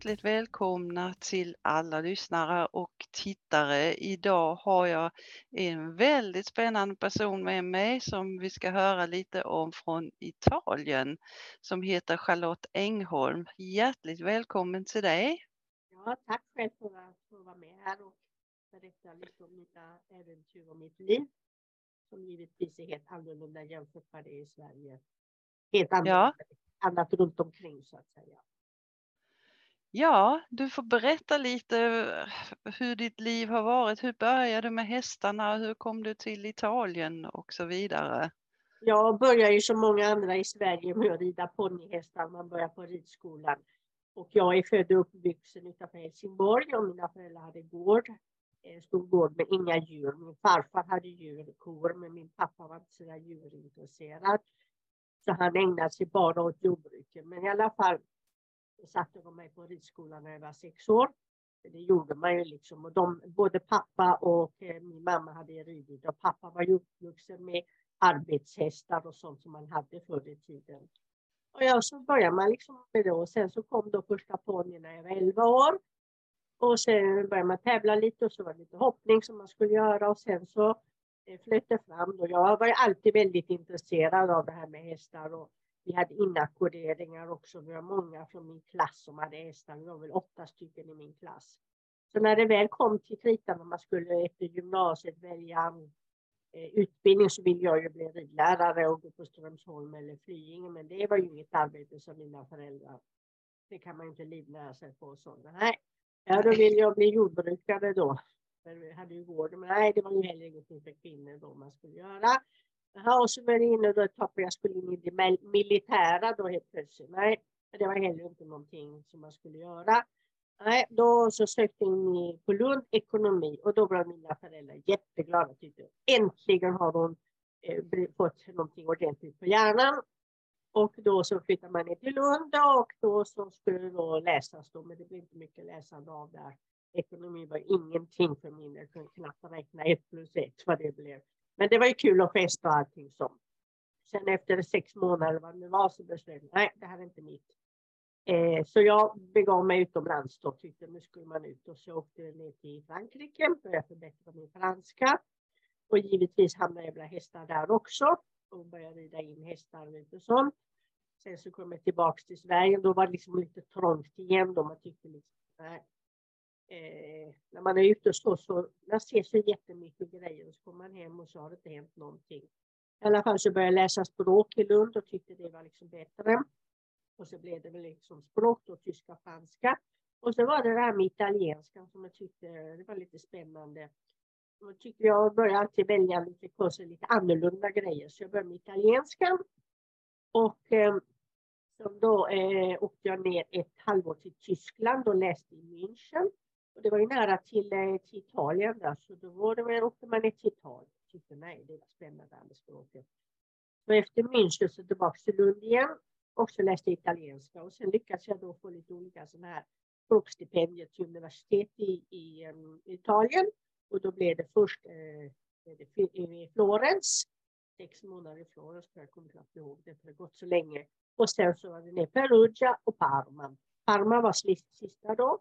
hjärtligt välkomna till alla lyssnare och tittare. Idag har jag en väldigt spännande person med mig som vi ska höra lite om från Italien som heter Charlotte Engholm. Hjärtligt välkommen till dig. Ja, tack själv för att få vara med här och berätta lite om mina äventyr och mitt liv. Som givetvis är helt annorlunda jämfört med det i Sverige. Helt annorlunda, ja. annat runt omkring så att säga. Ja, du får berätta lite eh, hur ditt liv har varit. Hur började du med hästarna? Hur kom du till Italien och så vidare? Jag började ju som många andra i Sverige med att rida ponnyhästar. Man börjar på ridskolan. Och jag är född och uppvuxen utanför Helsingborg och mina föräldrar hade gård. En stor gård med inga djur. Min farfar hade djur, kor, men min pappa var inte så djurintresserad. Så han ägnade sig bara åt jordbruket. Men i alla fall satte de mig på ridskolan när jag var sex år. Det gjorde man ju liksom. Och de, både pappa och eh, min mamma hade ridit och pappa var ju uppvuxen med arbetshästar och sånt som man hade förr i tiden. Och ja, så började man liksom med det och sen så kom då första ponnyn när jag var 11 år. Och sen började man tävla lite och så var det lite hoppning som man skulle göra och sen så eh, flöt det fram. Då. Jag var alltid väldigt intresserad av det här med hästar och vi hade inackorderingar också. Vi var många från min klass som hade hästar. Vi var väl åtta stycken i min klass. Så när det väl kom till kritan och man skulle efter gymnasiet välja eh, utbildning så ville jag ju bli ridlärare och gå på Strömsholm eller Flyinge. Men det var ju inget arbete som mina föräldrar. Det kan man ju inte livnära sig på. Så. Nej. Ja, då ville jag bli jordbrukare då. För vi hade ju gården, Men nej, det var ju heller ingenting för kvinnor då man skulle göra. Jaha, och så var det inne då ett jag skulle in i det militära då helt plötsligt. Nej, det var heller inte någonting som man skulle göra. Nej, då så sökte jag in på Lund ekonomi och då var mina föräldrar jätteglada. Tyckte äntligen har hon eh, fått någonting ordentligt på hjärnan. Och då så flyttade man ner till Lund och då så skulle det då läsas då, men det blev inte mycket läsande av där. Ekonomi var ingenting för mig. Jag kunde knappt räkna ett plus ett vad det blev. Men det var ju kul att festa och allting sånt. Sen efter sex månader vad det var så beslöt jag, nej det här är inte mitt. Eh, så jag begav mig utomlands då, tyckte nu skulle man ut och så åkte jag ner till Frankrike, började förbättra min franska. Och givetvis hamnade jag bland hästar där också och började rida in hästar och lite sånt. Sen så kom jag tillbaks till Sverige, då var det liksom lite trångt igen då man tyckte liksom, nej, eh, när man är ute och så, så man ser så jättemycket grejer och så kommer man hem och så har det inte hänt någonting. I alla fall så började jag läsa språk i Lund och tyckte det var liksom bättre. Och så blev det väl liksom språk och tyska och franska. Och så var det det här med italienskan som jag tyckte det var lite spännande. Och tyckte jag började alltid välja lite kurser, lite annorlunda grejer. Så jag började med italienskan. Och eh, då eh, åkte jag ner ett halvår till Tyskland och läste i München. Och det var ju nära till, eh, till Italien där, så då var det, åkte man ner till Italien. Tyckte nej, det var spännande med språket. Så efter München så tillbaka till Lund igen och så läste italienska och sen lyckades jag då få lite olika sådana här språkstipendier till universitet i, i um, Italien. Och då blev det först eh, i Florens, sex månader i Florens, för jag kommer knappt ihåg det, för det har gått så länge. Och sen så var det ner Perugia och Parma. Parma var sista då.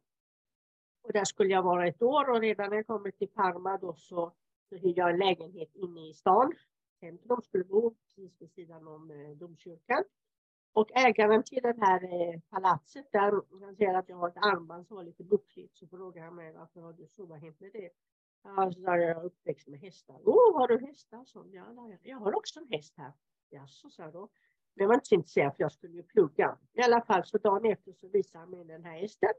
Och där skulle jag vara ett år och redan när jag kommer till Parma då så, så hyrde jag en lägenhet inne i stan. Centrum skulle bo precis vid sidan om eh, domkyrkan. Och ägaren till det här eh, palatset där, han ser att jag har ett armband som var lite buckligt, så frågar han mig varför har du så, vad hänt med det? Ja, så jag är uppväxt med hästar. Åh, har du hästar? Så, ja, jag har också en häst här. Jaså, sa jag då. Men jag var inte så intresserad för jag skulle ju plugga. I alla fall så dagen efter så visade han mig den här hästen.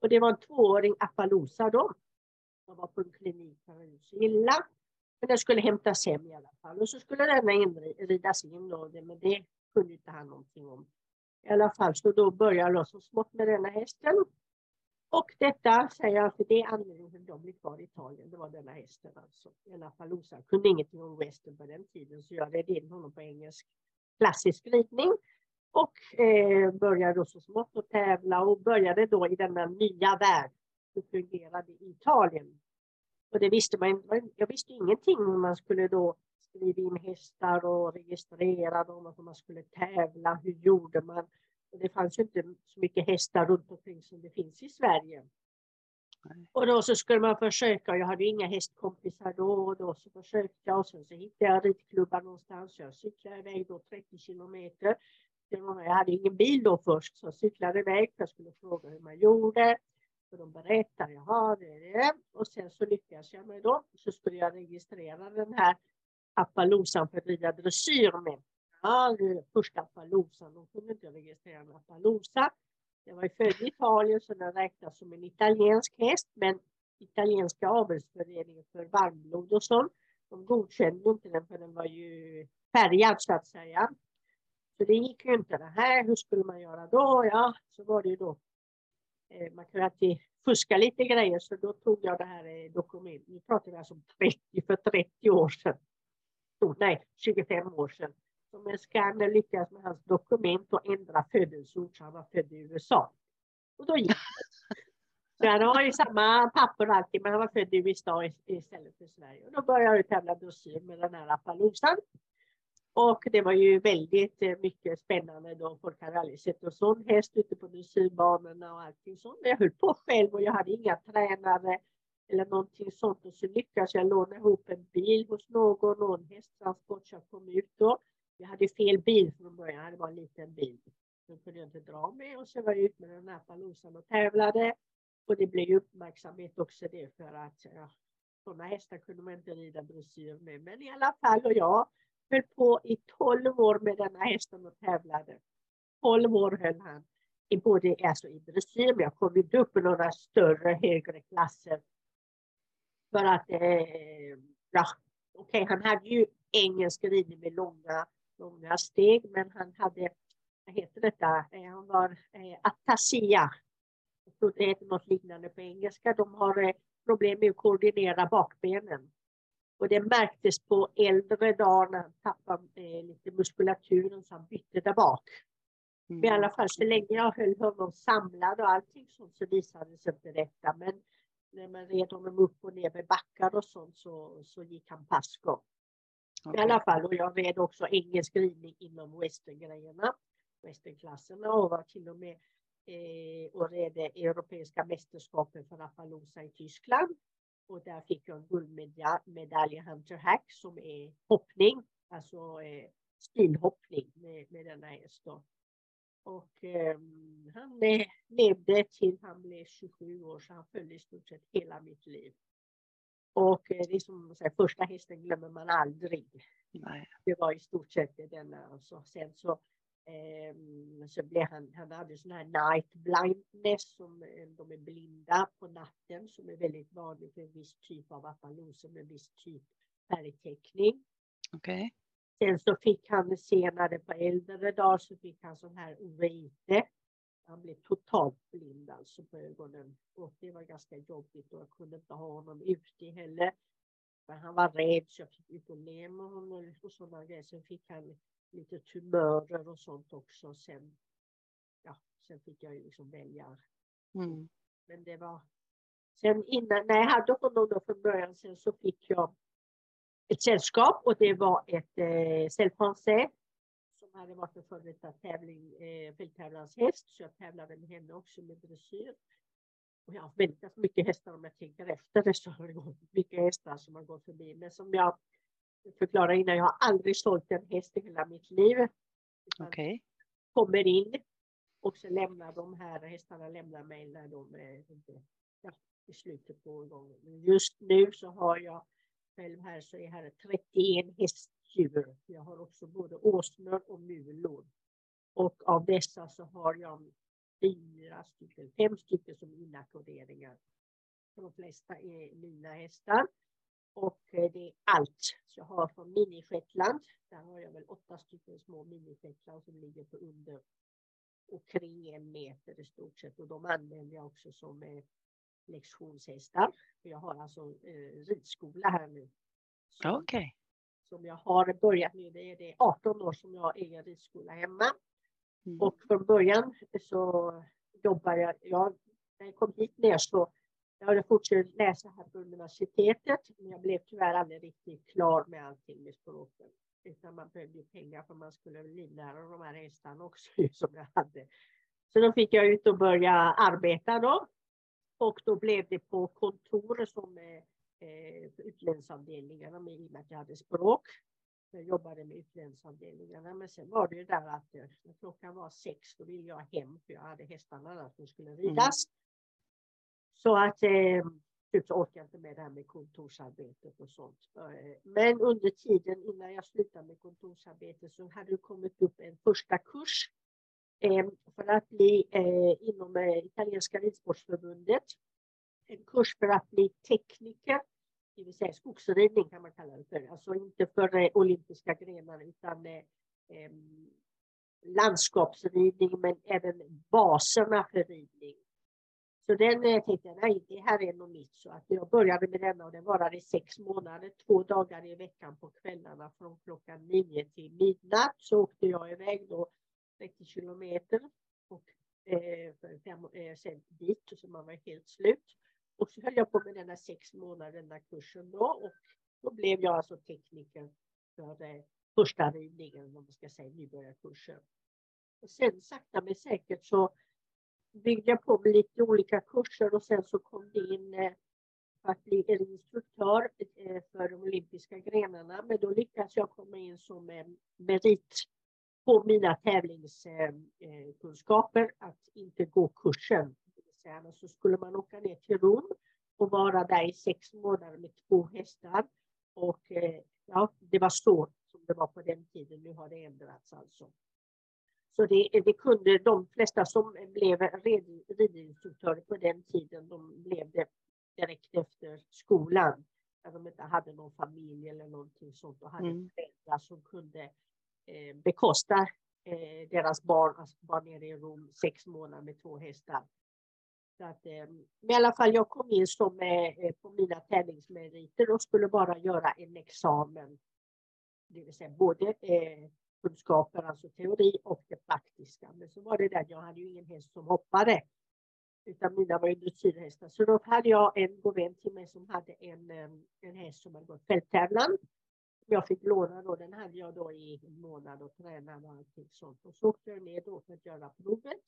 Och det var en tvååring Appaloosa då. som var på en klinik han var så illa. Men den skulle hämtas hem i alla fall. Och så skulle denna ridas in då. Men det kunde inte han någonting om. I alla fall så då började jag så smått med denna hästen. Och detta säger jag för det är anledningen till att de blev kvar i Italien. Det var denna hästen alltså. En Appaloosa. Kunde ingenting om western på den tiden så jag redde in honom på engelsk klassisk ridning. Och eh, började så smått att tävla och började då i denna nya värld. Hur fungerade i Italien? Och det visste man Jag visste ingenting om man skulle då skriva in hästar och registrera dem och hur man skulle tävla. Hur gjorde man? Och det fanns ju inte så mycket hästar runt omkring som det finns i Sverige. Nej. Och då så skulle man försöka, jag hade inga hästkompisar då och då så försökte jag och sen så hittade jag ridklubbar någonstans. Jag cyklade iväg då 30 kilometer. Jag hade ingen bil då först så jag cyklade iväg. för Jag skulle fråga hur man gjorde. Och de berättade, jaha det är det. Och sen så lyckades jag med dem. Så skulle jag registrera den här Appalosan för att rida dressyr med. Ja, första Appalosan, de kunde inte registrera en Appalosa. Jag var född i Italien så den räknas som en italiensk häst. Men italienska avelsföreningen för varmblod och sånt, de godkände inte den för den var ju färgad så att säga. Så det gick ju inte. Det här, hur skulle man göra då? Ja, så var det ju då. Eh, man kunde alltid fuska lite grejer så då tog jag det här eh, dokumentet. Nu pratar vi alltså om 30 för 30 år sedan. nej, 25 år sedan. Så med Skander lyckades med hans dokument och ändra födelseort så han var född i USA. Och då gick det. Så han har ju samma papper alltid, men han var född i USA istället för Sverige. Och då började jag tävla dressyr med den här Appaloosan. Och det var ju väldigt eh, mycket spännande då. Folk hade aldrig sett en sån häst ute på dressyrbanorna och allting sånt. Jag höll på själv och jag hade inga tränare eller någonting sånt. Och så lyckades jag låna ihop en bil hos någon och en hästtransport som kom ut då. Jag hade fel bil från början, det var en liten bil. Den kunde jag inte dra med och så var jag ute med den här Paloosan och tävlade. Och det blev uppmärksamhet också det för att ja, sådana hästar kunde man inte rida dressyr med. Men i alla fall, och jag höll på i 12 år med denna hästen och tävlade. 12 år höll han i både alltså i dressyr, men jag kom inte upp i några större, högre klasser. För att, eh, ja, okej, okay, han hade ju engelsk ridning med långa, långa steg, men han hade, vad heter detta, eh, han var eh, atasia. Jag tror det heter något liknande på engelska. De har eh, problem med att koordinera bakbenen. Och det märktes på äldre dagar när han tappade eh, lite muskulaturen så han bytte där bak. Mm. I alla fall så länge jag höll honom samlad och allting sånt så visade det sig inte detta. Men när man red honom upp och ner med backar och sånt så, så gick han pasko. Okay. I alla fall, och jag red också engelsk ridning inom westerngrejerna, westernklasserna och var till och med eh, och red europeiska mästerskapen för Appaloosa i Tyskland. Och där fick jag en guldmedalj i Hunter Hack som är hoppning, alltså eh, stilhoppning med, med denna häst. Då. Och eh, han levde till han blev 27 år så han följde i stort sett hela mitt liv. Och eh, det är som säger, första hästen glömmer man aldrig. Nej. Det var i stort sett denna. Alltså. Sen så så blev han, han hade sån här night blindness som eh, de är blinda på natten som är väldigt vanligt för en viss typ av apaloser med en viss typ färgteckning. Okay. Sen så fick han senare på äldre dagar så fick han sån här uveitis. Han blev totalt blind alltså på ögonen och det var ganska jobbigt och jag kunde inte ha honom ute heller. Men han var rädd så jag fick ut och ner med honom och sådana grejer. Sen fick han lite tumörer och sånt också. Sen, ja, sen fick jag ju liksom välja. Mm. Men det var... Sen innan, när jag hade honom då från början sen så fick jag ett sällskap och det var ett eh, Celle som hade varit en före detta tävling, eh, fälttävlanshäst. Så jag tävlade med henne också med dressyr. Och jag har väldigt mycket hästar om jag tänker efter det så har det gått mycket hästar som har gått förbi. Men som jag förklara innan, jag har aldrig sålt en häst i hela mitt liv. Okay. Kommer in och så lämnar de här hästarna lämnar mig när de är ja, i slutet på gången. Just nu så har jag själv här så är här 31 hästdjur. Jag har också både åsnor och mulor. Och av dessa så har jag fyra stycken, fem stycken som inackorderingar. De flesta är mina hästar. Och eh, det är allt. Så jag har från minishetland, där har jag väl åtta stycken små minishetland som ligger på under och kring en meter i stort sett. Och de använder jag också som eh, lektionshästar. Jag har alltså eh, ridskola här nu. Okej. Okay. Som jag har börjat nu. Det är det 18 år som jag har egen ridskola hemma. Mm. Och från början så jobbar jag, jag, när jag kom hit ner så jag hade fortsatt läsa här på universitetet, men jag blev tyvärr aldrig riktigt klar med allting med språken. Utan man behövde pengar för man skulle livnära de här hästarna också som jag hade. Så då fick jag ut och börja arbeta då. Och då blev det på kontor som eh, utlandsavdelningarna i och med att jag hade språk. Jag jobbade med utlandsavdelningarna men sen var det ju där att eh, när klockan var sex då ville jag hem för jag hade hästarna där som skulle mm. ridas. Mm. Så att typ eh, orkade jag inte med det här med kontorsarbetet och sånt. Eh, men under tiden innan jag slutade med kontorsarbetet så hade det kommit upp en första kurs eh, för att bli eh, inom eh, italienska ridsportförbundet. En kurs för att bli tekniker, det vill säga skogsridning kan man kalla det för. Alltså inte för eh, olympiska grenar utan ehm, landskapsridning men även baserna för ridning. Så den eh, tänkte jag, nej det här är nog mitt. Så att jag började med denna och den varade i sex månader, två dagar i veckan på kvällarna från klockan nio till midnatt. Så åkte jag iväg då 30 kilometer och eh, fem, eh, sen dit så man var helt slut. Och så höll jag på med denna sex månader, den där kursen då och då blev jag alltså tekniker för eh, första ridningen, om man ska säga nybörjarkursen. Och sen sakta men säkert så byggde jag på med lite olika kurser och sen så kom det in eh, att bli en instruktör eh, för de olympiska grenarna. Men då lyckades jag komma in som en merit på mina tävlingskunskaper att inte gå kursen. Så skulle man åka ner till Rom och vara där i sex månader med två hästar. Och ja, det var så som det var på den tiden. Nu har det ändrats alltså. Så det, det kunde de flesta som blev ridinstruktörer på den tiden, de blev det direkt efter skolan. När de inte hade någon familj eller någonting sånt och hade mm. föräldrar som kunde eh, bekosta eh, deras barn, alltså vara nere i Rom sex månader med två hästar. Så att, eh, I alla fall, jag kom in som eh, på mina tävlingsmeriter och skulle bara göra en examen. Det vill säga både eh, kunskaper, alltså teori och det praktiska. Men så var det där, jag hade ju ingen häst som hoppade. Utan mina var ju dressyrhästar. Så då hade jag en god vän till mig som hade en, eh, en häst som hade gått fälttävlan. Jag fick låna då, den hade jag då i en månad och tränade och allting sånt. Och så åkte jag ner då för att göra provet.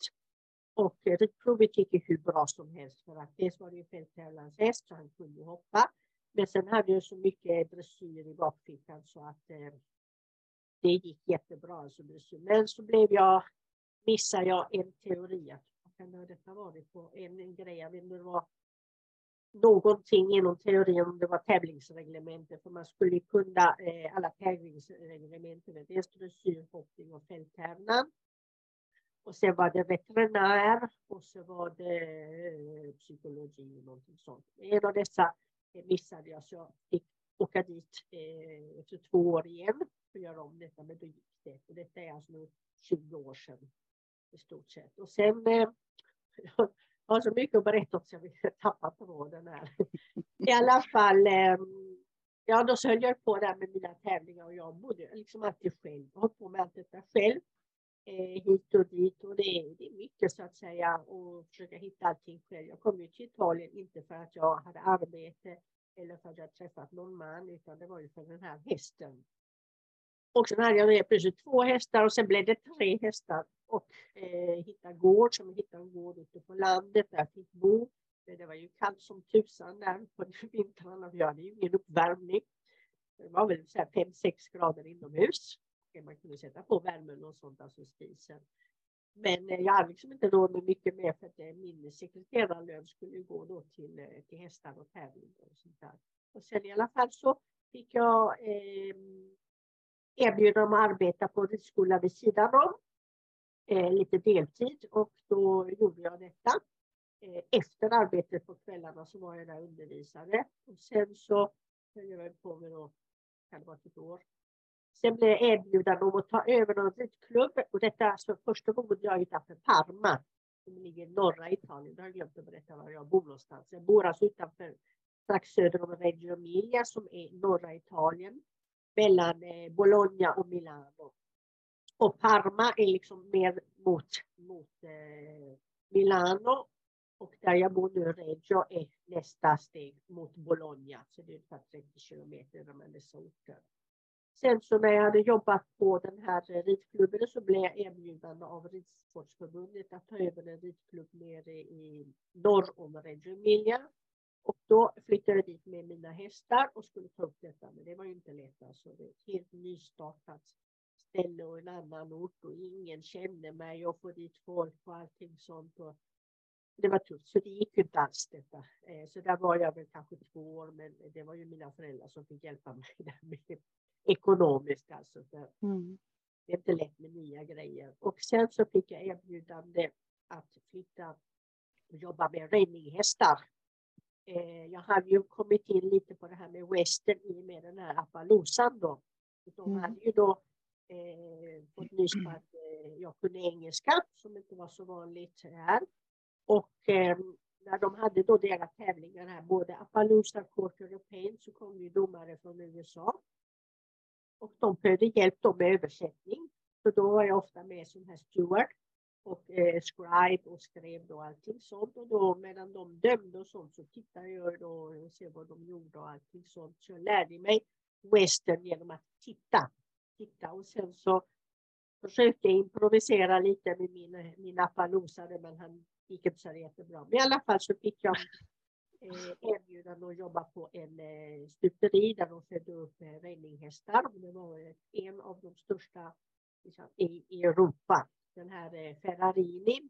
Och eh, provet gick ju hur bra som helst för att dels var det ju fälttävlans häst, så han kunde hoppa. Men sen hade jag så mycket dressyr i bakfickan så att eh, det gick jättebra. Alltså. Men så blev jag, missade jag en teori. Vad kan detta varit på? En, en grej, jag vet inte, det var någonting inom teorin om det var tävlingsreglemente. För man skulle kunna eh, alla tävlingsreglementen. Dels dressyr, hoppning och fälttävlan. Och sen var det veterinär och så var det eh, psykologi och någonting sånt. En av dessa eh, missade jag så jag fick åka dit eh, efter två år igen för att göra om detta, men då gick det. Och detta är alltså nu 20 år sedan i stort sett. Och sen, eh, jag har så mycket att berätta om så jag vill tappa tråden här. I alla fall, eh, ja då så höll jag på där med mina tävlingar och jag bodde liksom alltid själv. Jag har på med allt detta själv. Eh, hit och dit och det är, det är mycket så att säga och försöka hitta allting själv. Jag kom ju till Italien inte för att jag hade arbete eller för att jag träffat någon man, utan det var ju för den här hästen. Och sen hade jag plötsligt två hästar och sen blev det tre hästar. Och eh, hitta gård, som hittade en gård ute på landet där jag fick bo. Det var ju kallt som tusan där på vintrarna, för jag hade ju ingen uppvärmning. Det var väl 5-6 grader inomhus. Man kunde sätta på värmen och sånt, alltså spisen. Men eh, jag hade liksom inte råd med mycket mer för att eh, min sekreterarlön skulle gå då till, eh, till hästar och tävlingar och sånt där. Och sen i alla fall så fick jag eh, erbjuda dem att arbeta på ridskola vid sidan om. Eh, lite deltid och då gjorde jag detta. Eh, efter arbetet på kvällarna så var jag där och undervisade. Och sen så höll jag på med då, kan det vara ett år, Sen blev jag erbjuden om att ta över någon ridklubb och detta är alltså första gången jag är utanför Parma som ligger i norra Italien. Jag har glömt att berätta var jag bor någonstans. Jag bor alltså utanför, strax söder om Reggio Emilia som är norra Italien mellan Bologna och Milano. Och Parma är liksom mer mot, mot eh, Milano och där jag bor nu, Reggio, är nästa steg mot Bologna. Så det är ungefär 30 kilometer mellan dessa orter. Sen så när jag hade jobbat på den här ridklubben så blev jag erbjuden av Ridsportförbundet att ta över en ridklubb nere i norr om Reggio Emilia. Och då flyttade jag dit med mina hästar och skulle ta upp detta, men det var ju inte lätt. Alltså. Det är ett helt nystartat ställe och en annan ort och ingen kände mig och få dit folk och allting sånt. Och det var tufft, så det gick inte alls detta. Eh, så där var jag väl kanske två år, men det var ju mina föräldrar som fick hjälpa mig där med ekonomiskt alltså. Mm. Det är inte lätt med nya grejer. Och sen så fick jag erbjudande att flytta och jobba med raininghästar. Eh, jag hade ju kommit in lite på det här med western i och med den här Appalosan då. De mm. hade ju då eh, fått nys på att eh, jag kunde engelska, som inte var så vanligt här. Och eh, när de hade då deras tävlingar här, både Appaloosa, och Pain, så kom ju domare från USA. Och de behövde hjälp då med översättning. Så då var jag ofta med som här steward och eh, scribe och skrev då allting sånt. Och då medan de dömde och sånt så tittade jag då och se vad de gjorde och allting sånt. Så jag lärde mig western genom att titta. titta. Och sen så försökte jag improvisera lite med min, min appalosare men han gick inte så jättebra. Men i alla fall så fick jag eh, erbjudande att jobba på en eh, stuteri där de födde upp eh, raininghästar. Det var eh, en av de största liksom, i, i Europa. Den här eh, Ferrarini.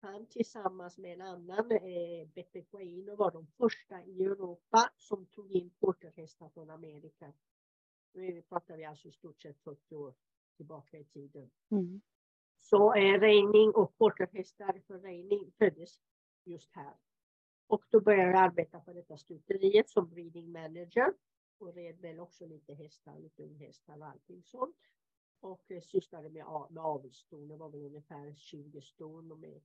Han tillsammans med en annan, eh, Beppe var de första i Europa som tog in porterhästar från Amerika. Nu pratar vi alltså i stort sett 40 år tillbaka i tiden. Mm. Så eh, reining och porterhästar för reining föddes just här. Och då började jag arbeta på detta stuteriet som breeding manager och red väl också lite hästar, lite unghästar och allting sånt. Och eh, sysslade med, med avelston, det var väl ungefär 20 ston och med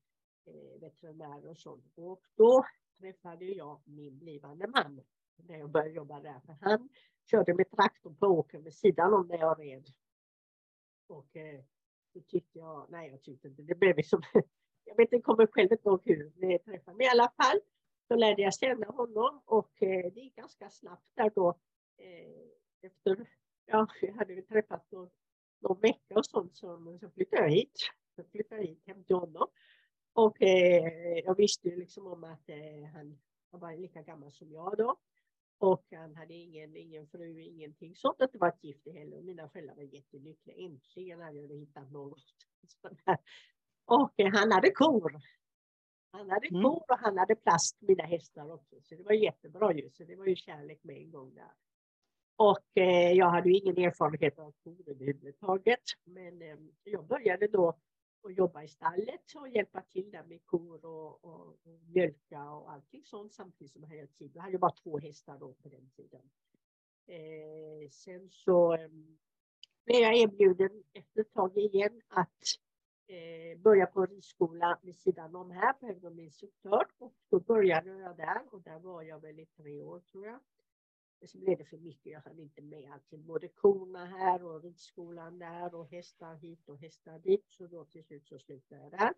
eh, veterinärer och sånt. Och då träffade jag min blivande man när jag började jobba där. För han körde med traktorn på åkern vid sidan om när jag red. Och eh, då tyckte jag, nej jag tyckte inte, det blev liksom, jag vet inte, kommer själv inte ihåg hur vi träffade, men i alla fall så lärde jag känna honom och eh, det gick ganska snabbt där då. Eh, efter, ja, vi hade träffat någon, någon vecka och sånt så, så flyttade jag hit. Så flyttade jag hit hem till honom. Och eh, jag visste ju liksom om att eh, han var lika gammal som jag då. Och han hade ingen, ingen fru, ingenting sånt. Att det var ett gifte heller. mina föräldrar var jättelyckliga. Äntligen hade jag hittat något. Och eh, han hade kor. Han hade mm. kor och han hade plast, mina hästar också. Så det var jättebra ju. Så det var ju kärlek med en gång där. Och eh, jag hade ju ingen erfarenhet av kor överhuvudtaget. Men eh, jag började då att jobba i stallet och hjälpa till där med kor och, och, och mjölka och allting sånt samtidigt som jag hade tid. Jag hade bara två hästar då på den tiden. Eh, sen så eh, blev jag erbjuden efter ett tag igen att eh, börja på ridskola vid sidan om här, på de instruktör och då började jag där och där var jag väl i tre år tror jag. Men så blev det för mycket, jag hann inte med allting, både korna här och ridskolan där och hästar hit och hästar dit, så då till slut så slutade jag där.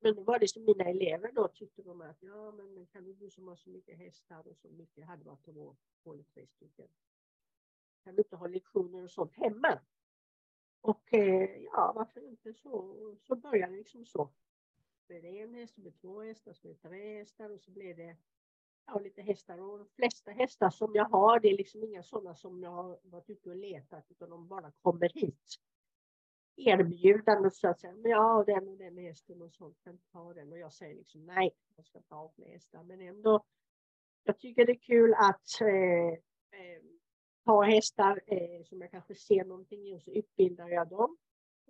Men då var det som mina elever då tyckte de att ja, men kan du som har så mycket hästar och så mycket, hade varit två, två eller tre stycken. Kan du inte ha lektioner och sånt hemma? Och eh, ja, varför inte så, så började det liksom så. Med en häst, med två hästar, med tre hästar och så blev det ja, lite hästar. Och de flesta hästar som jag har, det är liksom inga sådana som jag har varit ute och letat, utan de bara kommer hit. Erbjudande så att säga, men ja, den och den hästen och sånt, kan ta den. Och jag säger liksom nej, jag ska ta av med hästar. Men ändå, jag tycker det är kul att eh, eh, ha hästar eh, som jag kanske ser någonting i och så utbildar jag dem.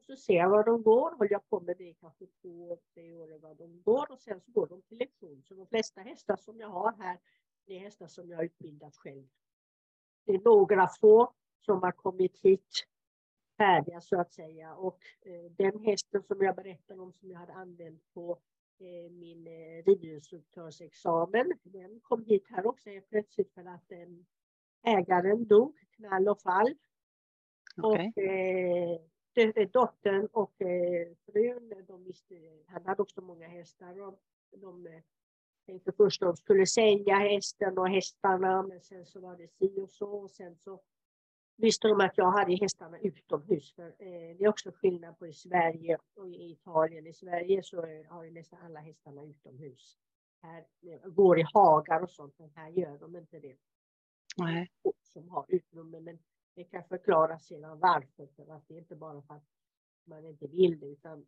Så ser jag var de går, håller jag på med det i kanske två, tre år vad de går och sen så går de till lektion. Så de flesta hästar som jag har här, det är hästar som jag har utbildat själv. Det är några få som har kommit hit färdiga så att säga och eh, den hästen som jag berättade om som jag hade använt på eh, min eh, ridinstruktörsexamen, den kom hit här också plötsligt för att eh, ägaren dog, knall och fall. Okay. Och eh, dottern och eh, frun, de visste, han hade också många hästar och de eh, tänkte först att de skulle sälja hästen och hästarna men sen så var det si och så och sen så visste de att jag hade hästarna utomhus. För, eh, det är också skillnad på i Sverige och i Italien. I Sverige så har ju nästan alla hästarna utomhus. Här eh, går i hagar och sånt, men här gör de inte det. Nej. Som har utrymme, men det kan förklaras sedan varför. För att det är inte bara för att man inte vill det, utan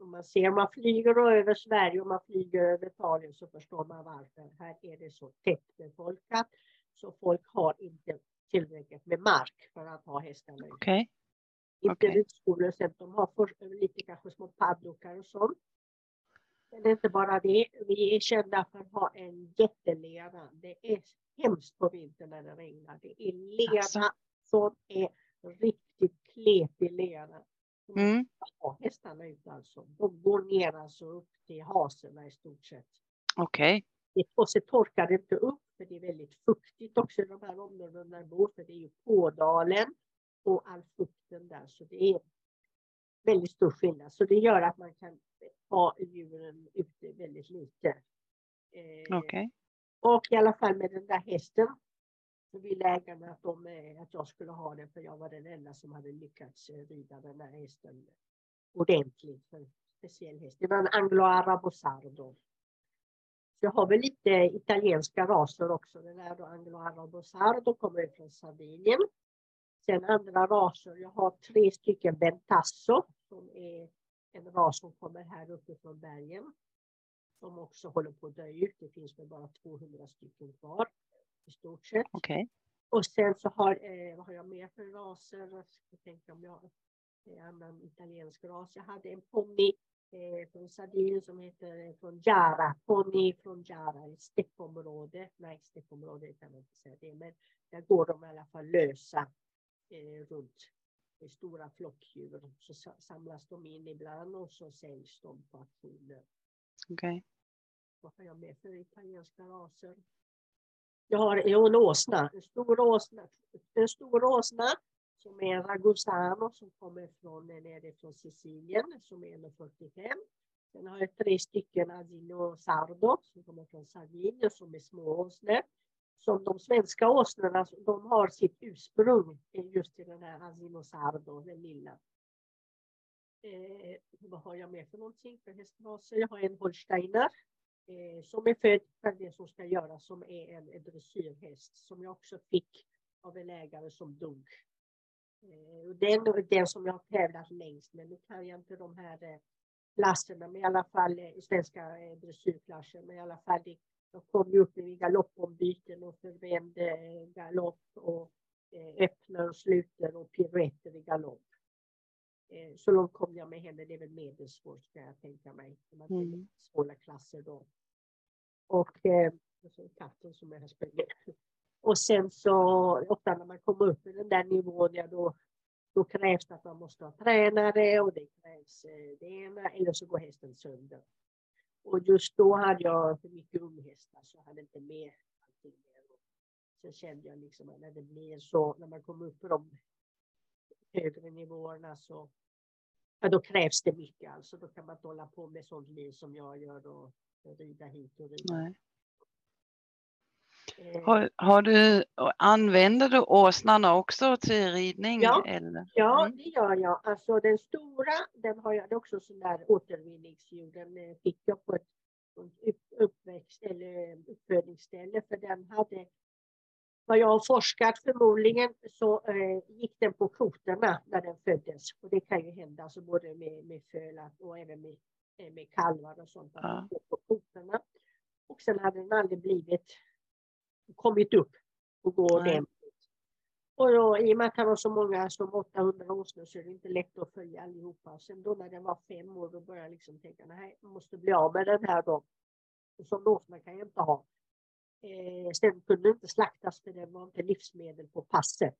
om man ser om man flyger över Sverige och man flyger över Italien så förstår man varför. Här är det så tätt befolkat så folk har inte tillräckligt med mark för att ha hästarna. Okay. Inte okay. ridskolor, de har för, lite kanske små paddokar och sånt. Men det är inte bara det, vi är kända för att ha en jättelera. Det är hemskt på vintern när det regnar. Det är lera alltså. Som är riktigt kletig lera. Mm. Ha hästarna ut alltså. De går ner alltså upp till haserna i stort sett. Okej. Okay. Och så torkar det inte upp för det är väldigt fuktigt också i de här områdena där bor, för det är ju Pådalen och all fukten där, så det är väldigt stor skillnad. Så det gör att man kan ha djuren ute väldigt lite. Eh, okay. Och i alla fall med den där hästen så ville ägarna att, de, eh, att jag skulle ha den, för jag var den enda som hade lyckats eh, rida den här hästen ordentligt. För en speciell häst. Det var en anglo-arabo sardo. Jag har väl lite italienska raser också. Den här då anglo-arabo sardo, kommer från Sardinien. Sen andra raser, jag har tre stycken bentasso som är en ras som kommer här uppifrån bergen. Som också håller på att dö ut. Det finns väl bara 200 stycken kvar i stort sett. Okay. Och sen så har, eh, vad har jag mer för raser? Jag ska tänka om jag har en annan italiensk ras. Jag hade en ponny eh, från Sardinien som heter eh, från Jara, ponny från Jara, ett steppområde. Nej, steppområde kan man inte säga det, men där går de i alla fall lösa eh, runt stora flockdjur. Så samlas de in ibland och så säljs de på auktioner. Okej. Okay. Vad har jag med för italienska raser? Jag har en åsna, en stor åsna, en stor åsna som är en ragusano som kommer från, nerifrån Sicilien som är 1,45. Sen har jag tre stycken Asino Sardo som kommer från Sardinien som är små åsnor. Som de svenska åsnorna, de har sitt ursprung just i den här Asino Sardo, den lilla. Eh, vad har jag mer för någonting för hästraser? Jag har en holsteiner eh, som är född för det som ska göras, som är en, en dressyrhäst som jag också fick av en ägare som dog. Eh, den, den som jag har tävlat längst med, nu kan jag inte de här eh, klasserna, men i alla fall eh, svenska eh, dressyrklasser, men i alla fall det, jag kom ju upp i galoppombyten och förvände eh, galopp och eh, öppnar och sluter och piruetter i galopp. Eh, så långt kom jag med henne, det är väl medelsvårt ska jag tänka mig. Mm. Svåra klasser då. Och, eh, så katten som jag springer. Och sen så ofta när man kommer upp i den där nivån, ja då, då krävs det att man måste ha tränare och det krävs eh, det ena eller så går hästen sönder. Och just då hade jag för mycket unghästar så jag hade inte med allting. Sen kände jag liksom att när det blir så, när man kommer upp på de högre nivåerna så ja, då krävs det mycket. Alltså, då kan man inte hålla på med sånt liv som jag gör och rida hit och rida. Nej. Eh. Har, har, du, använder du åsnarna också till ridning? Ja, eller? ja mm. det gör jag. Alltså den stora, den har jag också sån där återvinningsdjur. Den eh, fick jag på ett uppväxt eller uppfödningsställe för den hade vad jag har forskat förmodligen så eh, gick den på kotorna när den föddes. Och det kan ju hända alltså både med, med föl och även med, eh, med kalvar och sånt. Ja. På kotorna. Och sen hade den aldrig blivit kommit upp och gå ordentligt. Och då, i och med att han har så många som 800 årsnor så är det inte lätt att följa allihopa. Sen då när den var fem år då började jag liksom tänka, nej, jag måste bli av med den här då. Som åsna kan jag inte ha. Eh, sen kunde inte slaktas för den var inte livsmedel på passet.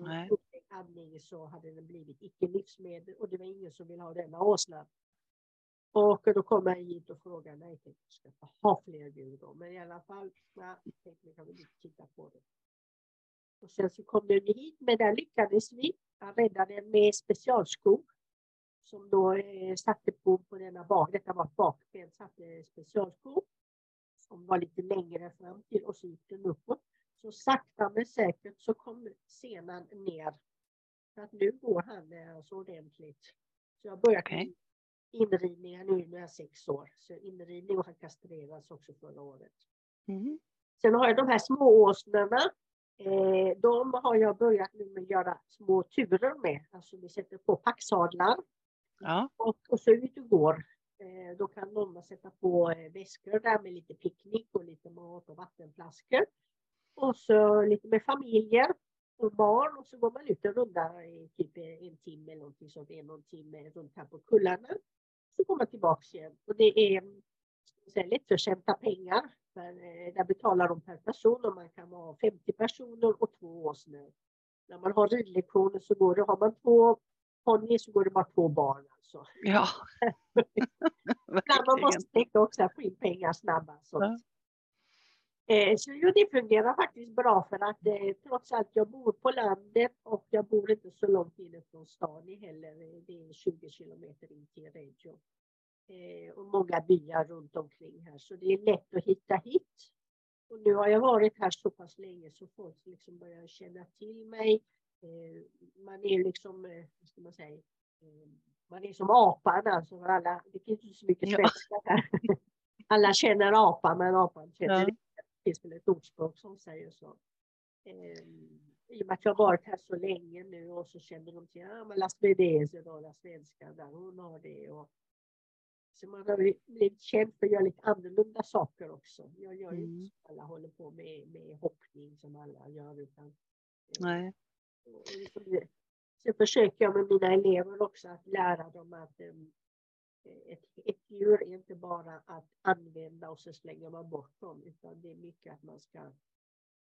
Nej. Andning så hade den blivit icke livsmedel och det var ingen som ville ha denna åsna. Och då kom jag hit och frågade, nej, jag ska inte ha fler djur då. Men i alla fall, ja, jag tänkte, kan vi titta på det. Och sen så kom den hit, men där lyckades vi. Han räddade den med specialskor som då eh, satte på, på denna bak, detta var bakben, satte specialskor som var lite längre fram till och så gick den uppåt. Så sakta men säkert så kom senan ner. Så att nu går han alltså ordentligt. Så jag har börjat Okej. inridningar nu när jag är sex år. Så inridning och han kastrerades också förra året. Mm. Sen har jag de här smååsnorna. Eh, de har jag börjat nu med att göra små turer med. Alltså vi sätter på packsadlar Ja. och, och så ut och går. Eh, då kan mamma sätta på eh, väskor där med lite picknick och lite mat och vattenflaskor. Och så lite med familjer och barn och så går man ut och rundar i typ en timme eller någonting sånt, en och en timme runt här på kullarna. Så går man tillbaks igen. Och det är mm, lättförtjänta pengar. För, eh, där betalar de per person och man kan vara 50 personer och två åsnor. När man har ridlektioner så går det, har man två ponnyer så går det bara två barn alltså. Ja. Ibland man måste tänka också att få in pengar snabbast. Ja. Eh, så jo, det fungerar faktiskt bra för att eh, trots allt jag bor på landet och jag bor inte så långt inifrån stan heller. Eh, Det är 20 kilometer in till Reggio. Eh, och många byar runt omkring här så det är lätt att hitta hit. Och nu har jag varit här så pass länge så folk liksom börjar känna till mig. Eh, man är liksom, eh, vad ska man säga, eh, man är som apan alltså. Alla, det finns ju så mycket svenskar här. Alla känner apan men apan känner Ja. inte. Det finns väl ett ordspråk som säger så. I och med att jag har varit här så länge nu och så känner de till, ja men Las Vedese då, la svenska där, hon har det. Och, så man har blivit- känd för att göra lite annorlunda saker också. Jag gör Mm. inte alla håller på med, med hoppning som alla gör utan Nej. Det- Sen försöker jag med mina elever också att lära dem att em, ett, ett djur är inte bara att använda och så slänger man bort dem utan det är mycket att man ska,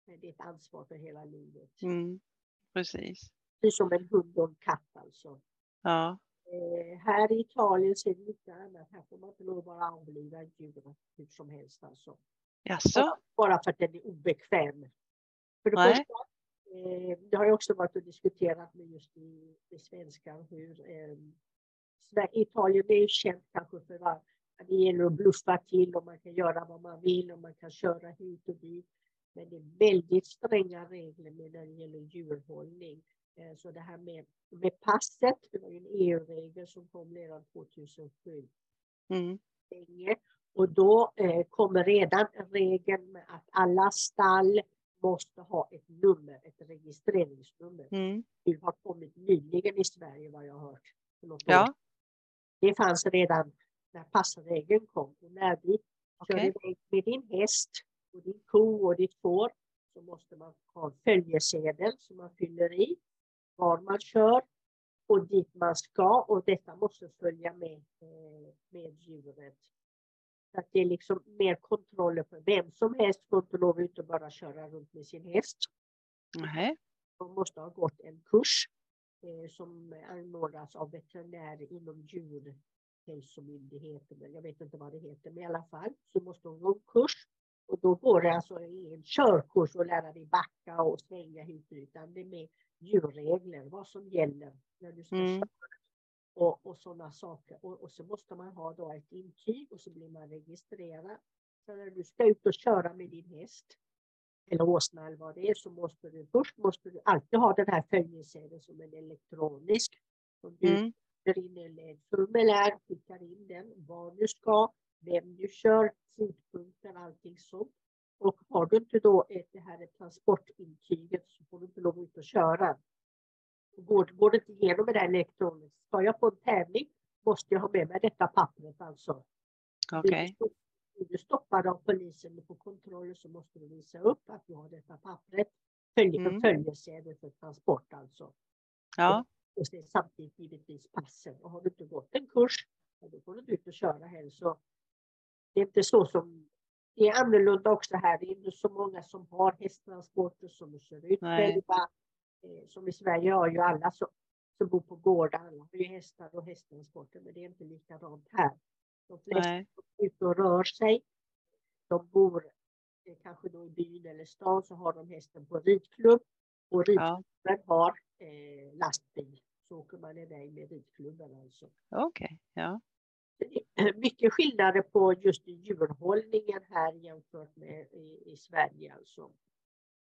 det är ett ansvar för hela livet. Mm. Precis. Precis som en hund och en katt alltså. Ja. Eh, här i Italien ser det lite annat. Här får man inte lov att bara avliva djur hur som helst alltså. Jaså? Bara för att den är obekväm. För det första, det har jag också varit och diskuterat med just i, i svenskar hur eh, Italien är känt kanske för att det gäller att bluffa till och man kan göra vad man vill och man kan köra hit och dit. Men det är väldigt stränga regler med när det gäller djurhållning. Eh, Så det här med, med passet, det var ju en EU-regel som kom redan 2007 Mm. Och då eh, kommer redan regeln med att alla stall måste ha ett nummer, ett registreringsnummer. Mm. Det har kommit nyligen i Sverige vad jag har hört. Ja. Det fanns redan när passregeln kom. Och när du kör Okej. iväg med din häst och din ko och ditt får så måste man ha en följesedel som man fyller i var man kör och dit man ska och detta måste följa med, eh, med djuret. Så att det är liksom mer kontroller för vem som helst får inte lov ut och bara köra runt med sin häst. Nej. De måste ha gått en kurs eh, som anordnas av veterinärer inom djurhälsomyndigheten. Jag vet inte vad det heter, men i alla fall så måste de gå en kurs. Och då går det alltså en körkurs att lära dig backa och svänga hit och utan det är med djurregler, vad som gäller när du ska Mm. köra och, och sådana saker. Och, och så måste man ha då ett intyg och så blir man registrerad. Så när du ska ut och köra med din häst eller åsna eller vad det är så måste du först måste du alltid ha den här följesedeln som är elektronisk. Som du Mm. in eller formulär, skickar in den, var du ska, vem du kör, tidpunkter, allting sånt. Och har du inte då ett, det här transportintyget så får du inte lov ut och köra. Går, går det inte igenom med det här elektroniskt, ska jag på en tävling måste jag ha med mig detta pappret alltså. Okej. Blir du stoppad av polisen på kontroll så måste du visa upp att du har detta pappret. Följ, Mm. Följesedel för transport alltså. Ja. Och sen samtidigt givetvis passen. Och har du inte gått en kurs, då får du inte ut och köra heller. Så det är inte så som... Det är annorlunda också här. Det är inte så många som har hästtransporter som kör ut själva. Eh, Som i Sverige har ju alla som, som bor på gårdar. Alla har ju hästar och hästtransporter. Men det är inte likadant här. De flesta Nej. som är ute och rör sig. De bor kanske då i byn eller stan så har de hästen på ridklubb. Och Ja. ridklubben har eh, lastbil. Så åker man iväg med ridklubben alltså. Okej. Ja. Det är mycket skillnader på just djurhållningen här jämfört med i, i Sverige alltså.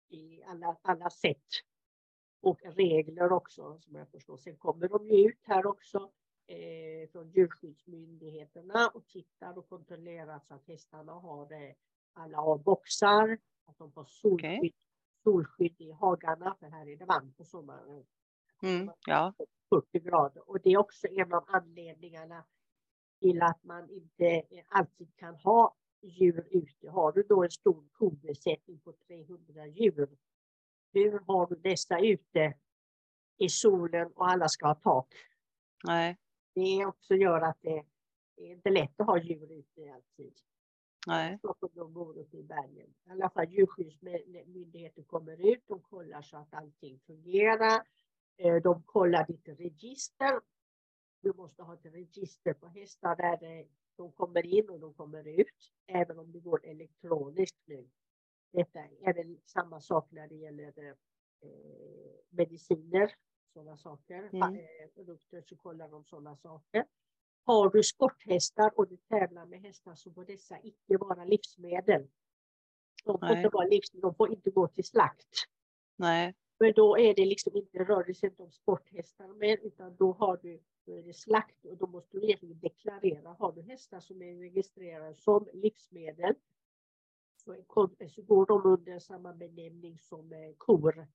i alla, alla sätt. Och regler också som jag förstår. Sen kommer de ju ut här också eh, från djurskyddsmyndigheterna och tittar och kontrollerar så att hästarna har eh, alla har boxar, att de får solskydd, okay. solskydd i hagarna för här är det varmt på sommaren. Mm, ja. 40 grader och det är också en av anledningarna till att man inte alltid kan ha djur ute. Har du då en stor kobesättning på 300 djur, hur har du dessa ute i solen och alla ska ha tak? Nej. Det också gör att det är inte lätt att ha djur ute alltid. Nej. De bor uppe i bergen. I alla fall djurskyddsmyndigheten kommer ut, de kollar så att allting fungerar. Eh, de kollar ditt register. Du måste ha ett register på hästar där de kommer in och de kommer ut, även om det går elektroniskt nu. Detta är väl samma sak när det gäller eh, mediciner, sådana saker. Mm. Eh, produkter så kollar de sådana saker. Har du sporthästar och du tävlar med hästar så får dessa icke vara livsmedel. De får, inte vara livs, de får inte gå till slakt. Nej. Men då är det liksom inte, rör det sig inte om sporthästar mer, utan då har du då är det slakt och då måste du egentligen deklarera. Har du hästar som är registrerade som livsmedel så, går de under samma benämning som eh, kor.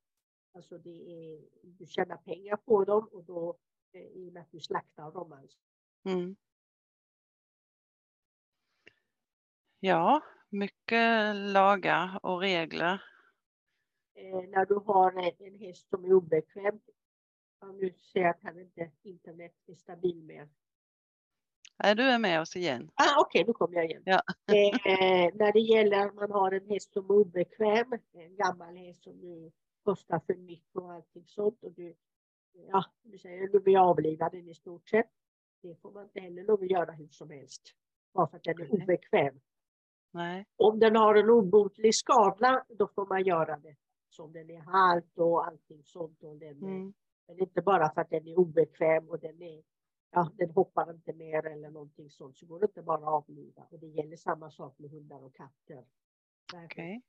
Alltså det är, du tjänar pengar på dem och då eh, i och med att du slaktar dem alltså. Mm. Ja, mycket lagar och regler. Eh, när du har en, häst som är obekväm, om du ser att han inte, internet är stabil mer. Nej, du är med oss igen. Ah, Okej, okay, nu kommer jag igen. Ja. eh, när det gäller att man har en häst som är obekväm, en gammal häst som nu kostar för mycket och allting sånt och du, ja, du säger du vill avliva den i stort sett. Det får man inte heller lov att göra hur som helst. Bara för att den är obekväm. Nej. Om den har en obotlig skada, då får man göra det. Som den är halt och allting sånt. Och den, mm. Men inte bara för att den är obekväm och den, är, ja, den hoppar inte mer eller någonting sånt. Så går det inte bara att avliva. Och det gäller samma sak med hundar och katter. Okay.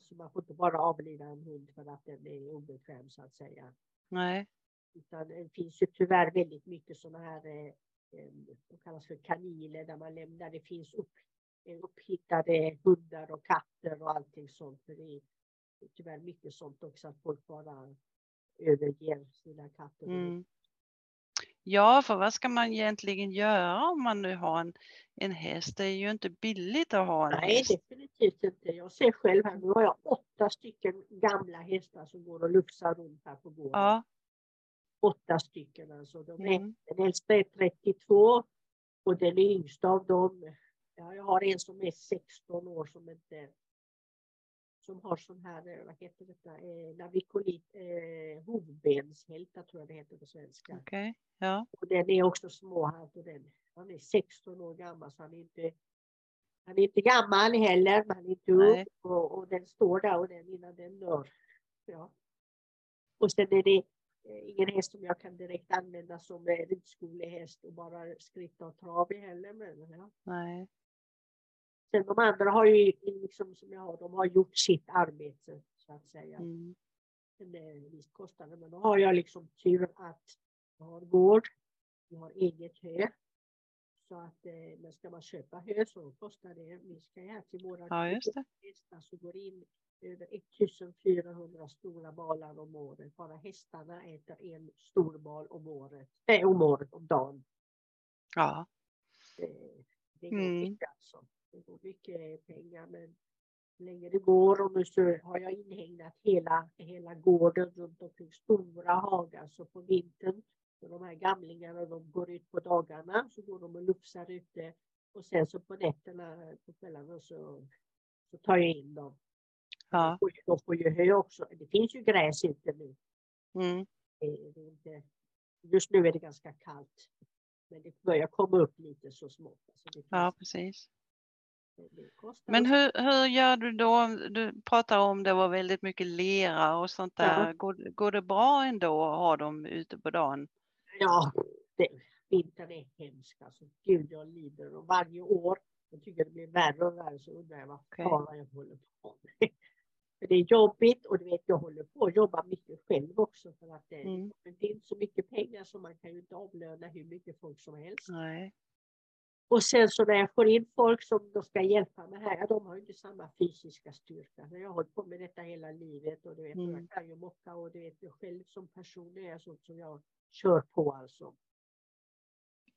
Så man får inte bara avliva en hund för att den är obekväm så att säga. Nej. Utan det finns ju tyvärr väldigt mycket sådana här eh, de kallas för kaniler där man lämnar, det finns upp, upphittade hundar och katter och allting sånt. För det är tyvärr mycket sånt också att folk bara överger sina katter. Mm. Ja, för vad ska man egentligen göra om man nu har en, en häst? Det är ju inte billigt att ha en Nej, häst. Nej, definitivt inte. Jag ser själv här, nu har jag åtta stycken gamla hästar som går och lufsar runt här på gården. Ja åtta stycken. Alltså. De är, mm. Den äldsta är 32 och den yngsta av dem, ja, jag har en som är 16 år som inte som har sån här, eh, vad heter detta, eh, navikolit, eh, hovbenshälta tror jag det heter på svenska. Okay. Ja. Och den är också småhalt och den, han är 16 år gammal så han är inte han är inte gammal heller, men han är inte ung och, och, den står där och den innan den dör. Ja. Och sen är det Eh, ingen häst som jag kan direkt använda som ridskolehäst och bara skritta och trav i heller. Men, ja. Nej. Sen de andra har ju, liksom som jag har, de har gjort sitt arbete så att säga. Mm. En viss kostnad. Men då har jag liksom tur att jag har gård, jag har eget hö. Så att eh, men ska man köpa hö så kostar det, vi ska här till våra ja, det. hästar så går in över 1400 stora balar om året. Bara hästarna äter en stor bal om året, äh, om året, om dagen. Ja. Det, det går mm. mycket alltså. Det går mycket pengar men så länge det går och nu så har jag inhägnat hela, hela gården runt omkring stora hagar så på vintern så de här gamlingarna de går ut på dagarna så går de och lufsar ute och sen så på nätterna på kvällarna så, så tar jag in dem. Ja. De får ju hö också. Det finns ju gräs ute nu. Mm. Det är inte, just nu är det ganska kallt. Men det börjar komma upp lite så smått. Alltså ja, precis. Men hur, hur gör du då? Du pratar om det var väldigt mycket lera och sånt där. Ja. Går, går det bra ändå att ha dem ute på dagen? Ja, det, vintern är hemsk. Alltså, Gud, jag lider och varje år jag tycker det blir värre och värre så undrar jag vad okay. jag håller på med. För det är jobbigt och du vet, jag håller på att jobba mycket själv också för att det, Mm. det är inte så mycket pengar så man kan ju inte avlöna hur mycket folk som helst. Nej. Och sen så när jag får in folk som då ska hjälpa mig här, ja, de har ju inte samma fysiska styrka. Jag har hållit på med detta hela livet och du vet, Mm. jag kan ju mocka och du vet, jag själv som person är sånt som jag kör på alltså.